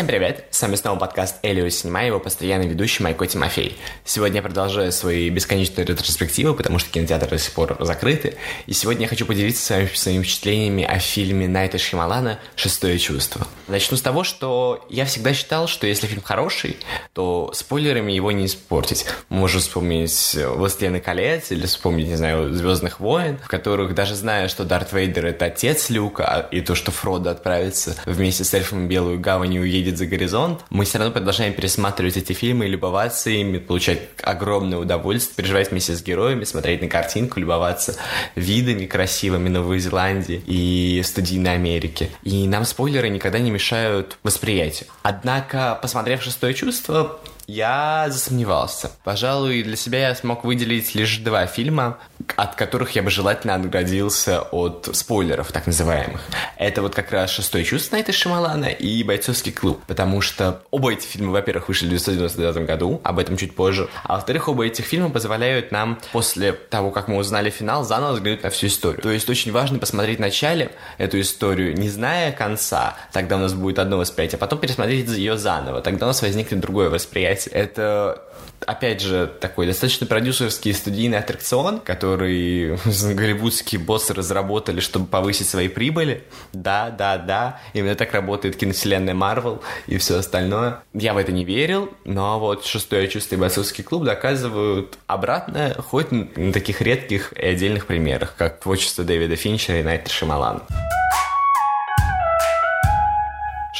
Всем привет! С вами снова подкаст Элио Синема, его постоянный ведущий Майко Тимофей. Сегодня я продолжаю свои бесконечные ретроспективы, потому что кинотеатры до сих пор закрыты. И сегодня я хочу поделиться с вами своими впечатлениями о фильме Найта Шьямалана «Шестое чувство». Начну с того, что я всегда считал, что если фильм хороший, то спойлерами его не испортить. Можно вспомнить «Властелины колец» или вспомнить, не знаю, «Звездных войн», в которых даже зная, что Дарт Вейдер — это отец Люка, а, и то, что Фродо отправится вместе с эльфом Белую гавань и уедет едет за горизонт, мы все равно продолжаем пересматривать эти фильмы, любоваться ими, получать огромное удовольствие, переживать вместе с героями, смотреть на картинку, любоваться видами красивыми Новой Зеландии и студийной Америки. И нам спойлеры никогда не мешают восприятию. Однако, посмотрев «Шестое чувство», я засомневался. Пожалуй, для себя я смог выделить лишь два фильма, от которых я бы желательно отградился от спойлеров, так называемых. Это вот как раз «Шестое чувство» Найта Шамалана и «Бойцовский клуб», потому что оба эти фильма, во-первых, вышли в 1999 году, об этом чуть позже, а во-вторых, оба этих фильма позволяют нам после того, как мы узнали финал, заново взглянуть на всю историю. То есть очень важно посмотреть начале эту историю, не зная конца, тогда у нас будет одно восприятие, а потом пересмотреть ее заново, тогда у нас возникнет другое восприятие. Это опять же, такой достаточно продюсерский студийный аттракцион, который голливудские боссы разработали, чтобы повысить свои прибыли. Да, да, да, именно так работает киновселенная Марвел и все остальное. Я в это не верил, но вот «Шестое чувство» и «Бойцовский клуб» доказывают обратное, хоть на таких редких и отдельных примерах, как творчество Дэвида Финчера и Найта Шималана.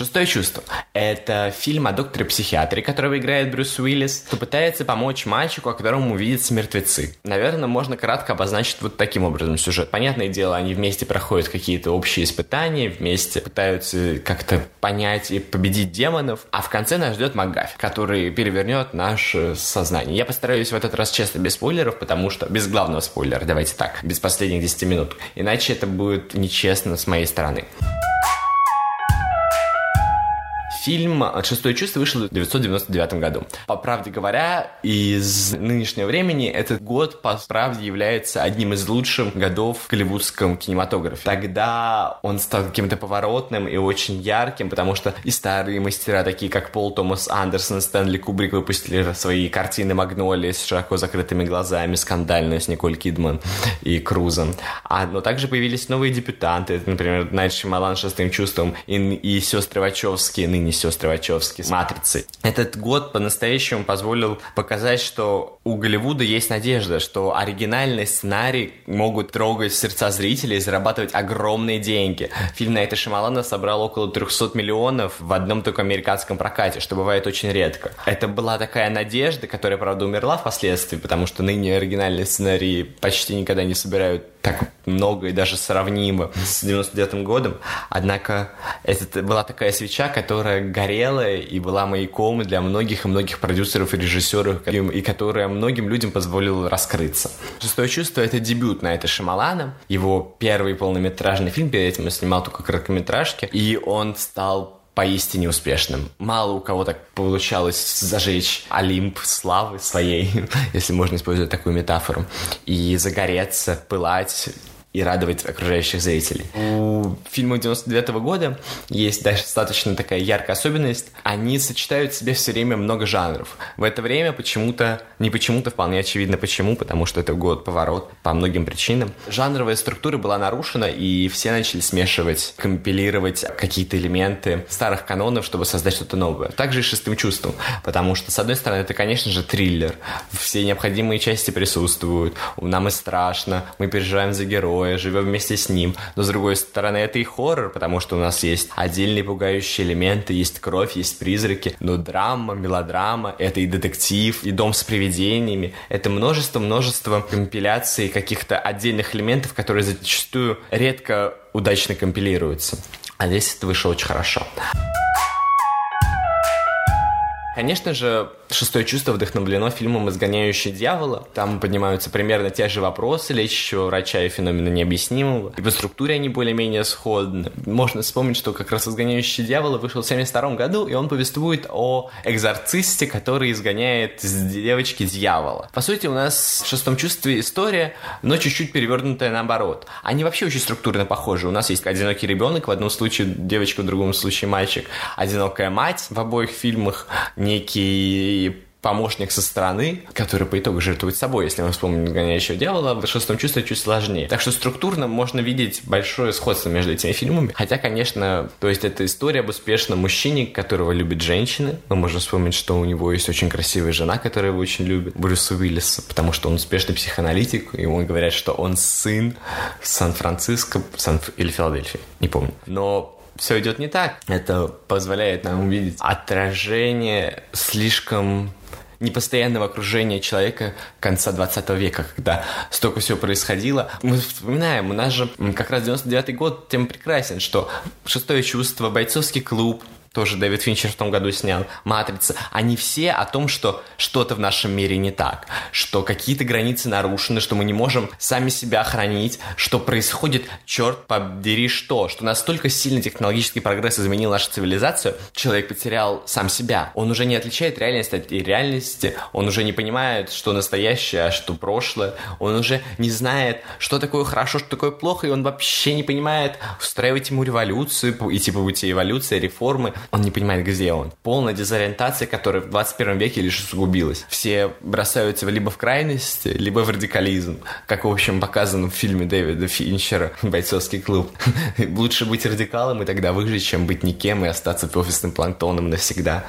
Шестое чувство. Это фильм о докторе-психиатре, которого играет Брюс Уиллис, кто пытается помочь мальчику, о котором увидятся мертвецы. Наверное, можно кратко обозначить вот таким образом сюжет. Понятное дело, они вместе проходят какие-то общие испытания, вместе пытаются как-то понять и победить демонов, а в конце нас ждет МакГаффи, который перевернет наше сознание. Я постараюсь в этот раз честно без спойлеров, потому что без главного спойлера, давайте так, без последних 10 минут. Иначе это будет нечестно с моей стороны. Фильм «Шестое чувство» вышел в 1999 году. По правде говоря, из нынешнего времени этот год, по правде, является одним из лучших годов в голливудском кинематографе. Тогда он стал каким-то поворотным и очень ярким, потому что и старые мастера, такие как Пол Томас Андерсон, Стэнли Кубрик, выпустили свои картины «Магнолия» с широко закрытыми глазами, скандальную с Николь Кидман и Крузом. А, но также появились новые дебютанты, например, Найт Шималан «Шестым чувством» и, и сестры Вачовские, ныне не сестры Вачовски с «Матрицей». Этот год по-настоящему позволил показать, что у Голливуда есть надежда, что оригинальный сценарий могут трогать сердца зрителей и зарабатывать огромные деньги. Фильм Найта Шамалана собрал около 300 миллионов в одном только американском прокате, что бывает очень редко. Это была такая надежда, которая, правда, умерла впоследствии, потому что ныне оригинальные сценарии почти никогда не собирают так много и даже сравнимо с 99 годом. Однако это была такая свеча, которая горела и была маяком для многих и многих продюсеров и режиссеров, и которая многим людям позволила раскрыться. «Шестое чувство» — это дебют на это Шамалана. Его первый полнометражный фильм, перед этим он снимал только короткометражки, и он стал поистине успешным. Мало у кого так получалось зажечь Олимп славы своей, если можно использовать такую метафору, и загореться, пылать и радовать окружающих зрителей. У фильма 99 -го года есть достаточно такая яркая особенность. Они сочетают в себе все время много жанров. В это время почему-то, не почему-то, вполне очевидно почему, потому что это год поворот по многим причинам. Жанровая структура была нарушена, и все начали смешивать, компилировать какие-то элементы старых канонов, чтобы создать что-то новое. Также и шестым чувством, потому что, с одной стороны, это, конечно же, триллер. Все необходимые части присутствуют. Нам и страшно, мы переживаем за героя, героя, живем вместе с ним. Но с другой стороны, это и хоррор, потому что у нас есть отдельные пугающие элементы, есть кровь, есть призраки, но драма, мелодрама, это и детектив, и дом с привидениями. Это множество-множество компиляций каких-то отдельных элементов, которые зачастую редко удачно компилируются. А здесь это вышло очень хорошо. Конечно же, «Шестое чувство» вдохновлено фильмом «Изгоняющий дьявола». Там поднимаются примерно те же вопросы лечащего врача и феномена необъяснимого. И по структуре они более-менее сходны. Можно вспомнить, что как раз «Изгоняющий дьявола» вышел в 72 году, и он повествует о экзорцисте, который изгоняет из девочки дьявола. По сути, у нас в «Шестом чувстве» история, но чуть-чуть перевернутая наоборот. Они вообще очень структурно похожи. У нас есть одинокий ребенок, в одном случае девочка, в другом случае мальчик, одинокая мать в обоих фильмах, некий помощник со стороны, который по итогу жертвует собой, если мы вспомним «Гоняющего дьявола», в шестом чувстве чуть сложнее. Так что структурно можно видеть большое сходство между этими фильмами. Хотя, конечно, то есть это история об успешном мужчине, которого любят женщины. Мы можем вспомнить, что у него есть очень красивая жена, которая его очень любит, Брюса Уиллиса, потому что он успешный психоаналитик, и ему говорят, что он сын Сан-Франциско Сан или Филадельфии, не помню. Но все идет не так. Это позволяет нам увидеть отражение слишком непостоянного окружения человека конца 20 века, когда столько всего происходило. Мы вспоминаем, у нас же как раз 99 год тем прекрасен, что шестое чувство, бойцовский клуб, тоже Дэвид Финчер в том году снял, «Матрица», они все о том, что что-то в нашем мире не так, что какие-то границы нарушены, что мы не можем сами себя хранить, что происходит, черт подери, что, что настолько сильно технологический прогресс изменил нашу цивилизацию, человек потерял сам себя. Он уже не отличает реальность от реальности, он уже не понимает, что настоящее, а что прошлое, он уже не знает, что такое хорошо, что такое плохо, и он вообще не понимает, устраивать ему революцию, идти по пути эволюции, реформы, он не понимает, где он. Полная дезориентация, которая в 21 веке лишь усугубилась. Все бросаются либо в крайность, либо в радикализм, как, в общем, показано в фильме Дэвида Финчера «Бойцовский клуб». Лучше быть радикалом и тогда выжить, чем быть никем и остаться офисным планктоном навсегда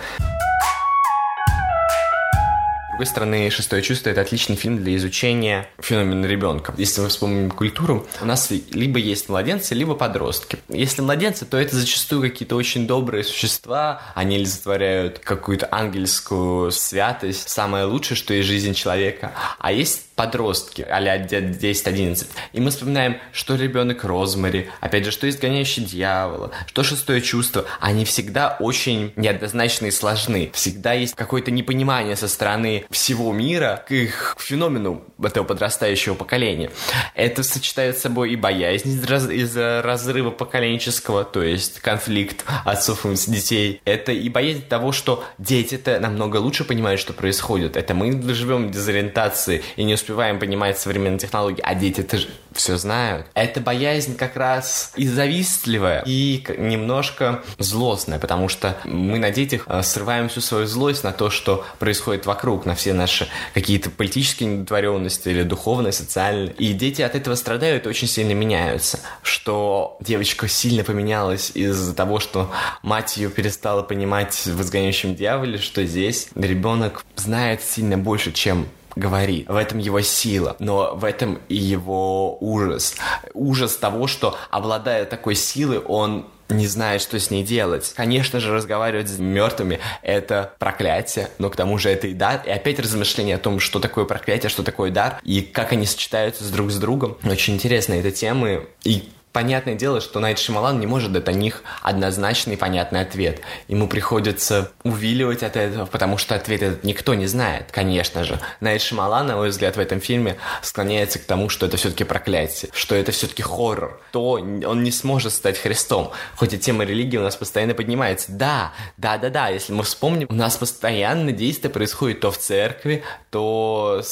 другой стороны, «Шестое чувство» — это отличный фильм для изучения феномена ребенка. Если мы вспомним культуру, у нас либо есть младенцы, либо подростки. Если младенцы, то это зачастую какие-то очень добрые существа, они олицетворяют какую-то ангельскую святость, самое лучшее, что есть жизнь человека. А есть подростки, а-ля 10-11. И мы вспоминаем, что ребенок Розмари, опять же, что изгоняющий дьявола, что шестое чувство. Они всегда очень неоднозначны и сложны. Всегда есть какое-то непонимание со стороны всего мира к их феномену этого подрастающего поколения. Это сочетает с собой и боязнь из-за разрыва поколенческого, то есть конфликт отцов и детей. Это и боязнь того, что дети-то намного лучше понимают, что происходит. Это мы живем в дезориентации и не успеваем успеваем понимать современные технологии, а дети это же все знают. Это боязнь как раз и завистливая, и немножко злостная, потому что мы на детях э, срываем всю свою злость на то, что происходит вокруг, на все наши какие-то политические недотворенности или духовные, социальные. И дети от этого страдают и очень сильно меняются. Что девочка сильно поменялась из-за того, что мать ее перестала понимать в изгоняющем дьяволе, что здесь ребенок знает сильно больше, чем говорит. В этом его сила, но в этом и его ужас. Ужас того, что, обладая такой силой, он не знает, что с ней делать. Конечно же, разговаривать с мертвыми — это проклятие, но к тому же это и дар. И опять размышления о том, что такое проклятие, что такое дар, и как они сочетаются друг с другом. Очень интересно эта тема, и Понятное дело, что Найт Шималан не может дать о них однозначный понятный ответ. Ему приходится увиливать от этого, потому что ответ этот никто не знает, конечно же. Найт Шималан, на мой взгляд, в этом фильме склоняется к тому, что это все-таки проклятие, что это все-таки хоррор. То он не сможет стать Христом. Хоть и тема религии у нас постоянно поднимается. Да, да, да, да, если мы вспомним, у нас постоянно действие происходит то в церкви, то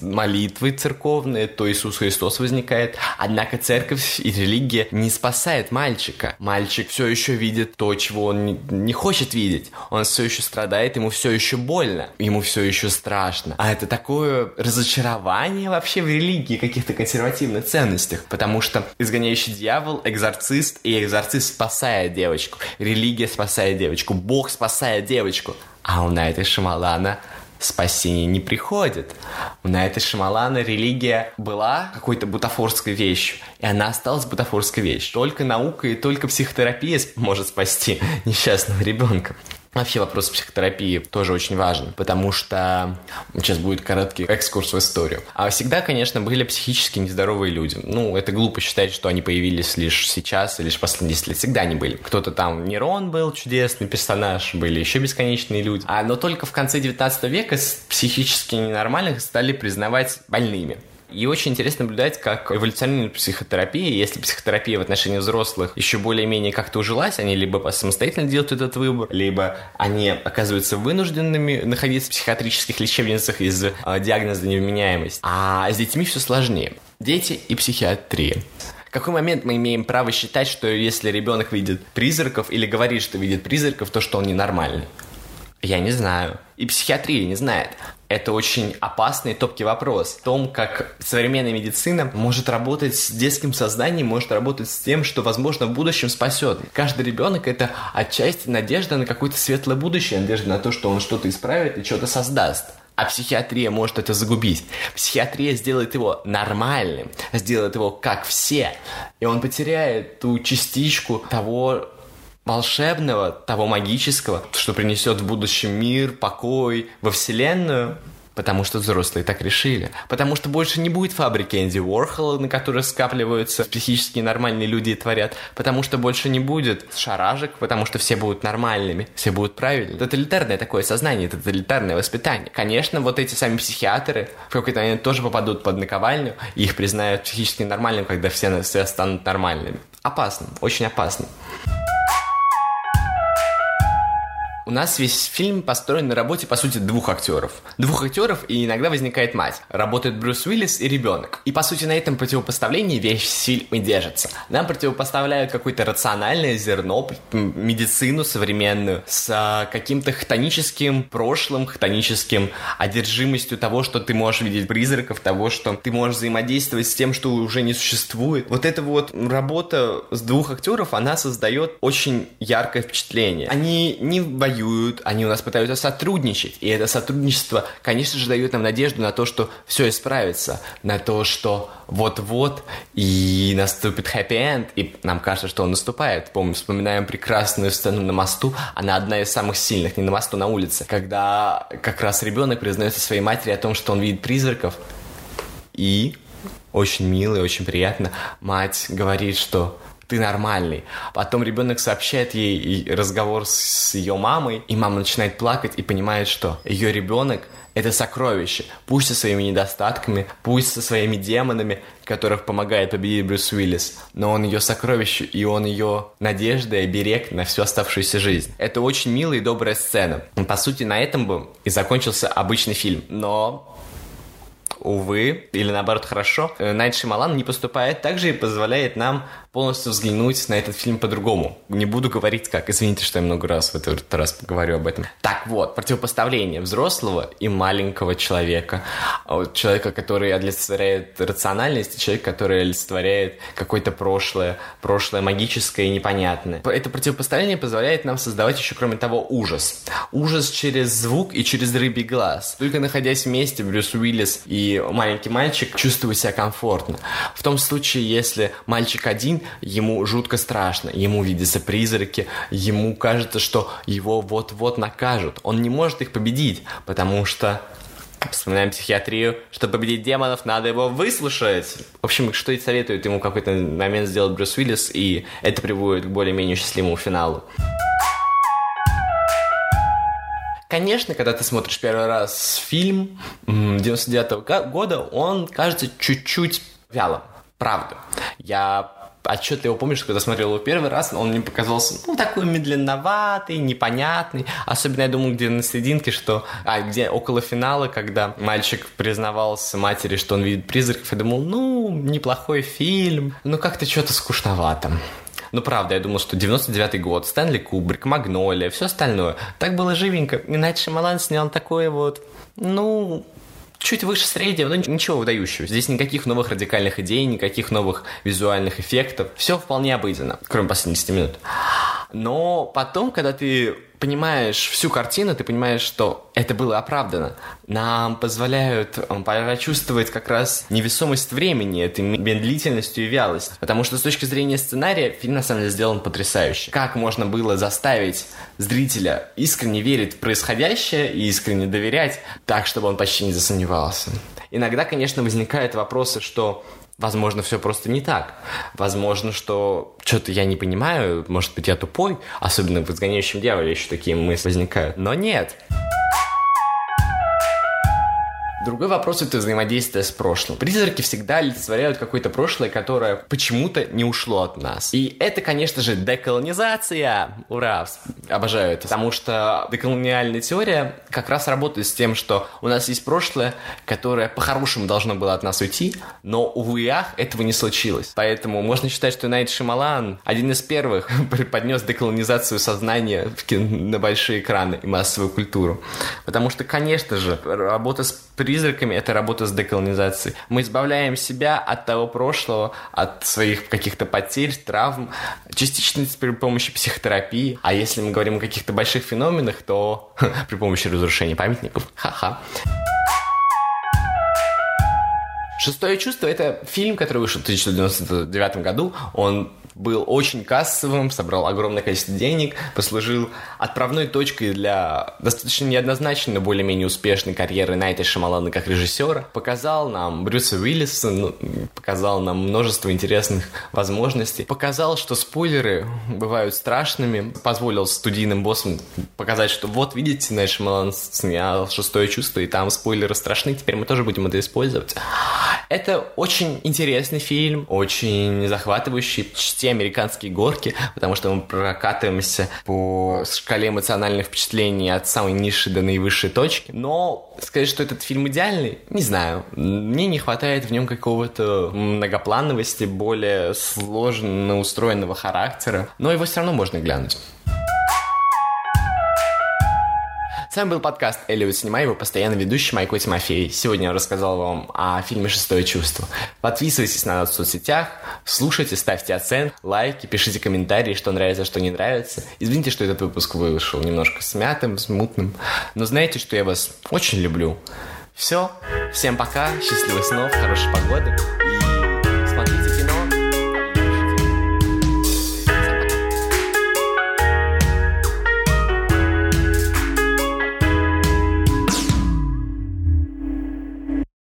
молитвы церковные, то Иисус Христос возникает. Однако церковь и религия религия не спасает мальчика. Мальчик все еще видит то, чего он не, не хочет видеть. Он все еще страдает, ему все еще больно, ему все еще страшно. А это такое разочарование вообще в религии, каких-то консервативных ценностях. Потому что изгоняющий дьявол, экзорцист, и экзорцист спасает девочку. Религия спасает девочку, Бог спасает девочку. А у Найта Шамалана спасение не приходит. На этой Шамалана религия была какой-то бутафорской вещью, и она осталась бутафорской вещью. Только наука и только психотерапия может спасти несчастного ребенка. Вообще вопрос психотерапии тоже очень важен, потому что сейчас будет короткий экскурс в историю. А всегда, конечно, были психически нездоровые люди. Ну, это глупо считать, что они появились лишь сейчас или лишь последние 10 лет. Всегда они были. Кто-то там, Нерон был чудесный персонаж, были еще бесконечные люди. А, но только в конце 19 века психически ненормальных стали признавать больными. И очень интересно наблюдать, как эволюционирует психотерапия. Если психотерапия в отношении взрослых еще более-менее как-то ужилась, они либо самостоятельно делают этот выбор, либо они оказываются вынужденными находиться в психиатрических лечебницах из-за диагноза невменяемость. А с детьми все сложнее. Дети и психиатрия. В какой момент мы имеем право считать, что если ребенок видит призраков или говорит, что видит призраков, то что он ненормальный? Я не знаю. И психиатрия не знает. Это очень опасный топкий вопрос. В том, как современная медицина может работать с детским сознанием, может работать с тем, что, возможно, в будущем спасет. Каждый ребенок — это отчасти надежда на какое-то светлое будущее, надежда на то, что он что-то исправит и что-то создаст. А психиатрия может это загубить. Психиатрия сделает его нормальным, сделает его как все. И он потеряет ту частичку того, волшебного, того магического, что принесет в будущем мир, покой во Вселенную, Потому что взрослые так решили. Потому что больше не будет фабрики Энди Уорхола, на которой скапливаются психически нормальные люди и творят. Потому что больше не будет шаражек, потому что все будут нормальными, все будут правильными. Тоталитарное такое сознание, тоталитарное воспитание. Конечно, вот эти сами психиатры в какой-то момент тоже попадут под наковальню, и их признают психически нормальным, когда все, все станут нормальными. Опасно, очень опасно. У нас весь фильм построен на работе, по сути, двух актеров. Двух актеров, и иногда возникает мать. Работают Брюс Уиллис и ребенок. И, по сути, на этом противопоставлении весь фильм и держится. Нам противопоставляют какое-то рациональное зерно, медицину современную, с а, каким-то хтоническим прошлым, хтоническим одержимостью того, что ты можешь видеть призраков, того, что ты можешь взаимодействовать с тем, что уже не существует. Вот эта вот работа с двух актеров, она создает очень яркое впечатление. Они не воюют воюют, они у нас пытаются сотрудничать. И это сотрудничество, конечно же, дает нам надежду на то, что все исправится, на то, что вот-вот и наступит хэппи-энд, и нам кажется, что он наступает. Помню, вспоминаем прекрасную сцену на мосту, она одна из самых сильных, не на мосту, на улице, когда как раз ребенок признается своей матери о том, что он видит призраков, и очень мило и очень приятно мать говорит, что ты нормальный. Потом ребенок сообщает ей разговор с ее мамой, и мама начинает плакать и понимает, что ее ребенок это сокровище. Пусть со своими недостатками, пусть со своими демонами, которых помогает победить Брюс Уиллис, но он ее сокровище, и он ее надежда и берег на всю оставшуюся жизнь. Это очень милая и добрая сцена. По сути, на этом бы и закончился обычный фильм. Но увы, или наоборот хорошо, Найт Шималан не поступает так же и позволяет нам полностью взглянуть на этот фильм по-другому. Не буду говорить как, извините, что я много раз в этот раз поговорю об этом. Так вот, противопоставление взрослого и маленького человека. А человека, который олицетворяет рациональность, человек, который олицетворяет какое-то прошлое, прошлое магическое и непонятное. Это противопоставление позволяет нам создавать еще, кроме того, ужас. Ужас через звук и через рыбий глаз. Только находясь вместе, Брюс Уиллис и маленький мальчик чувствуют себя комфортно. В том случае, если мальчик один, ему жутко страшно, ему видятся призраки, ему кажется, что его вот-вот накажут. Он не может их победить, потому что Вспоминаем психиатрию. Чтобы победить демонов, надо его выслушать. В общем, что и советует ему какой-то момент сделать Брюс Уиллис, и это приводит к более-менее счастливому финалу. Конечно, когда ты смотришь первый раз фильм 99 -го года, он кажется чуть-чуть вялым. Правда. Я отчетливо помню, что когда смотрел его первый раз, он мне показался, ну, такой медленноватый, непонятный. Особенно, я думаю, где на серединке, что... А, где около финала, когда мальчик признавался матери, что он видит призраков, я думал, ну, неплохой фильм, но как-то что-то скучновато. Ну, правда, я думал, что 99-й год, Стэнли Кубрик, Магнолия, все остальное. Так было живенько. И Найт Шамалан снял такое вот, ну, чуть выше среднего, но ничего выдающего. Здесь никаких новых радикальных идей, никаких новых визуальных эффектов. Все вполне обыденно, кроме последних 10 минут. Но потом, когда ты понимаешь всю картину, ты понимаешь, что это было оправдано. Нам позволяют почувствовать как раз невесомость времени, этой медлительностью и вялость. Потому что с точки зрения сценария фильм на самом деле сделан потрясающе. Как можно было заставить зрителя искренне верить в происходящее и искренне доверять так, чтобы он почти не засомневался. Иногда, конечно, возникают вопросы, что Возможно, все просто не так. Возможно, что что-то я не понимаю, может быть, я тупой, особенно в «Изгоняющем дьяволе» еще такие мысли возникают. Но нет. Другой вопрос — это взаимодействие с прошлым. Призраки всегда олицетворяют какое-то прошлое, которое почему-то не ушло от нас. И это, конечно же, деколонизация. Ура! Обожаю это. Потому что деколониальная теория как раз работает с тем, что у нас есть прошлое, которое по-хорошему должно было от нас уйти, но, увы ах, этого не случилось. Поэтому можно считать, что Найт Шималан один из первых преподнес деколонизацию сознания на большие экраны и массовую культуру. Потому что, конечно же, работа с призраками это работа с деколонизацией. Мы избавляем себя от того прошлого, от своих каких-то потерь, травм, частично при помощи психотерапии. А если мы говорим о каких-то больших феноменах, то при помощи разрушения памятников. Ха-ха. «Шестое чувство» — это фильм, который вышел в 1999 году. Он был очень кассовым, собрал огромное количество денег, послужил отправной точкой для достаточно неоднозначной, но более-менее успешной карьеры Найта Шамалана как режиссера. Показал нам Брюса Уиллиса, ну, показал нам множество интересных возможностей. Показал, что спойлеры бывают страшными. Позволил студийным боссам показать, что вот, видите, Найт Шамалан снял «Шестое чувство», и там спойлеры страшны, теперь мы тоже будем это использовать. Это очень интересный фильм, очень захватывающий, почти американские горки, потому что мы прокатываемся по шкале эмоциональных впечатлений от самой низшей до наивысшей точки. Но сказать, что этот фильм идеальный, не знаю. Мне не хватает в нем какого-то многоплановости, более сложно устроенного характера, но его все равно можно глянуть. С вами был подкаст Эллиот Снимай, его постоянно ведущий Майко Тимофей. Сегодня я рассказал вам о фильме «Шестое чувство». Подписывайтесь на нас в соцсетях, слушайте, ставьте оценки, лайки, пишите комментарии, что нравится, что не нравится. Извините, что этот выпуск вышел немножко смятым, смутным, но знаете, что я вас очень люблю. Все, всем пока, счастливых снов, хорошей погоды и смотрите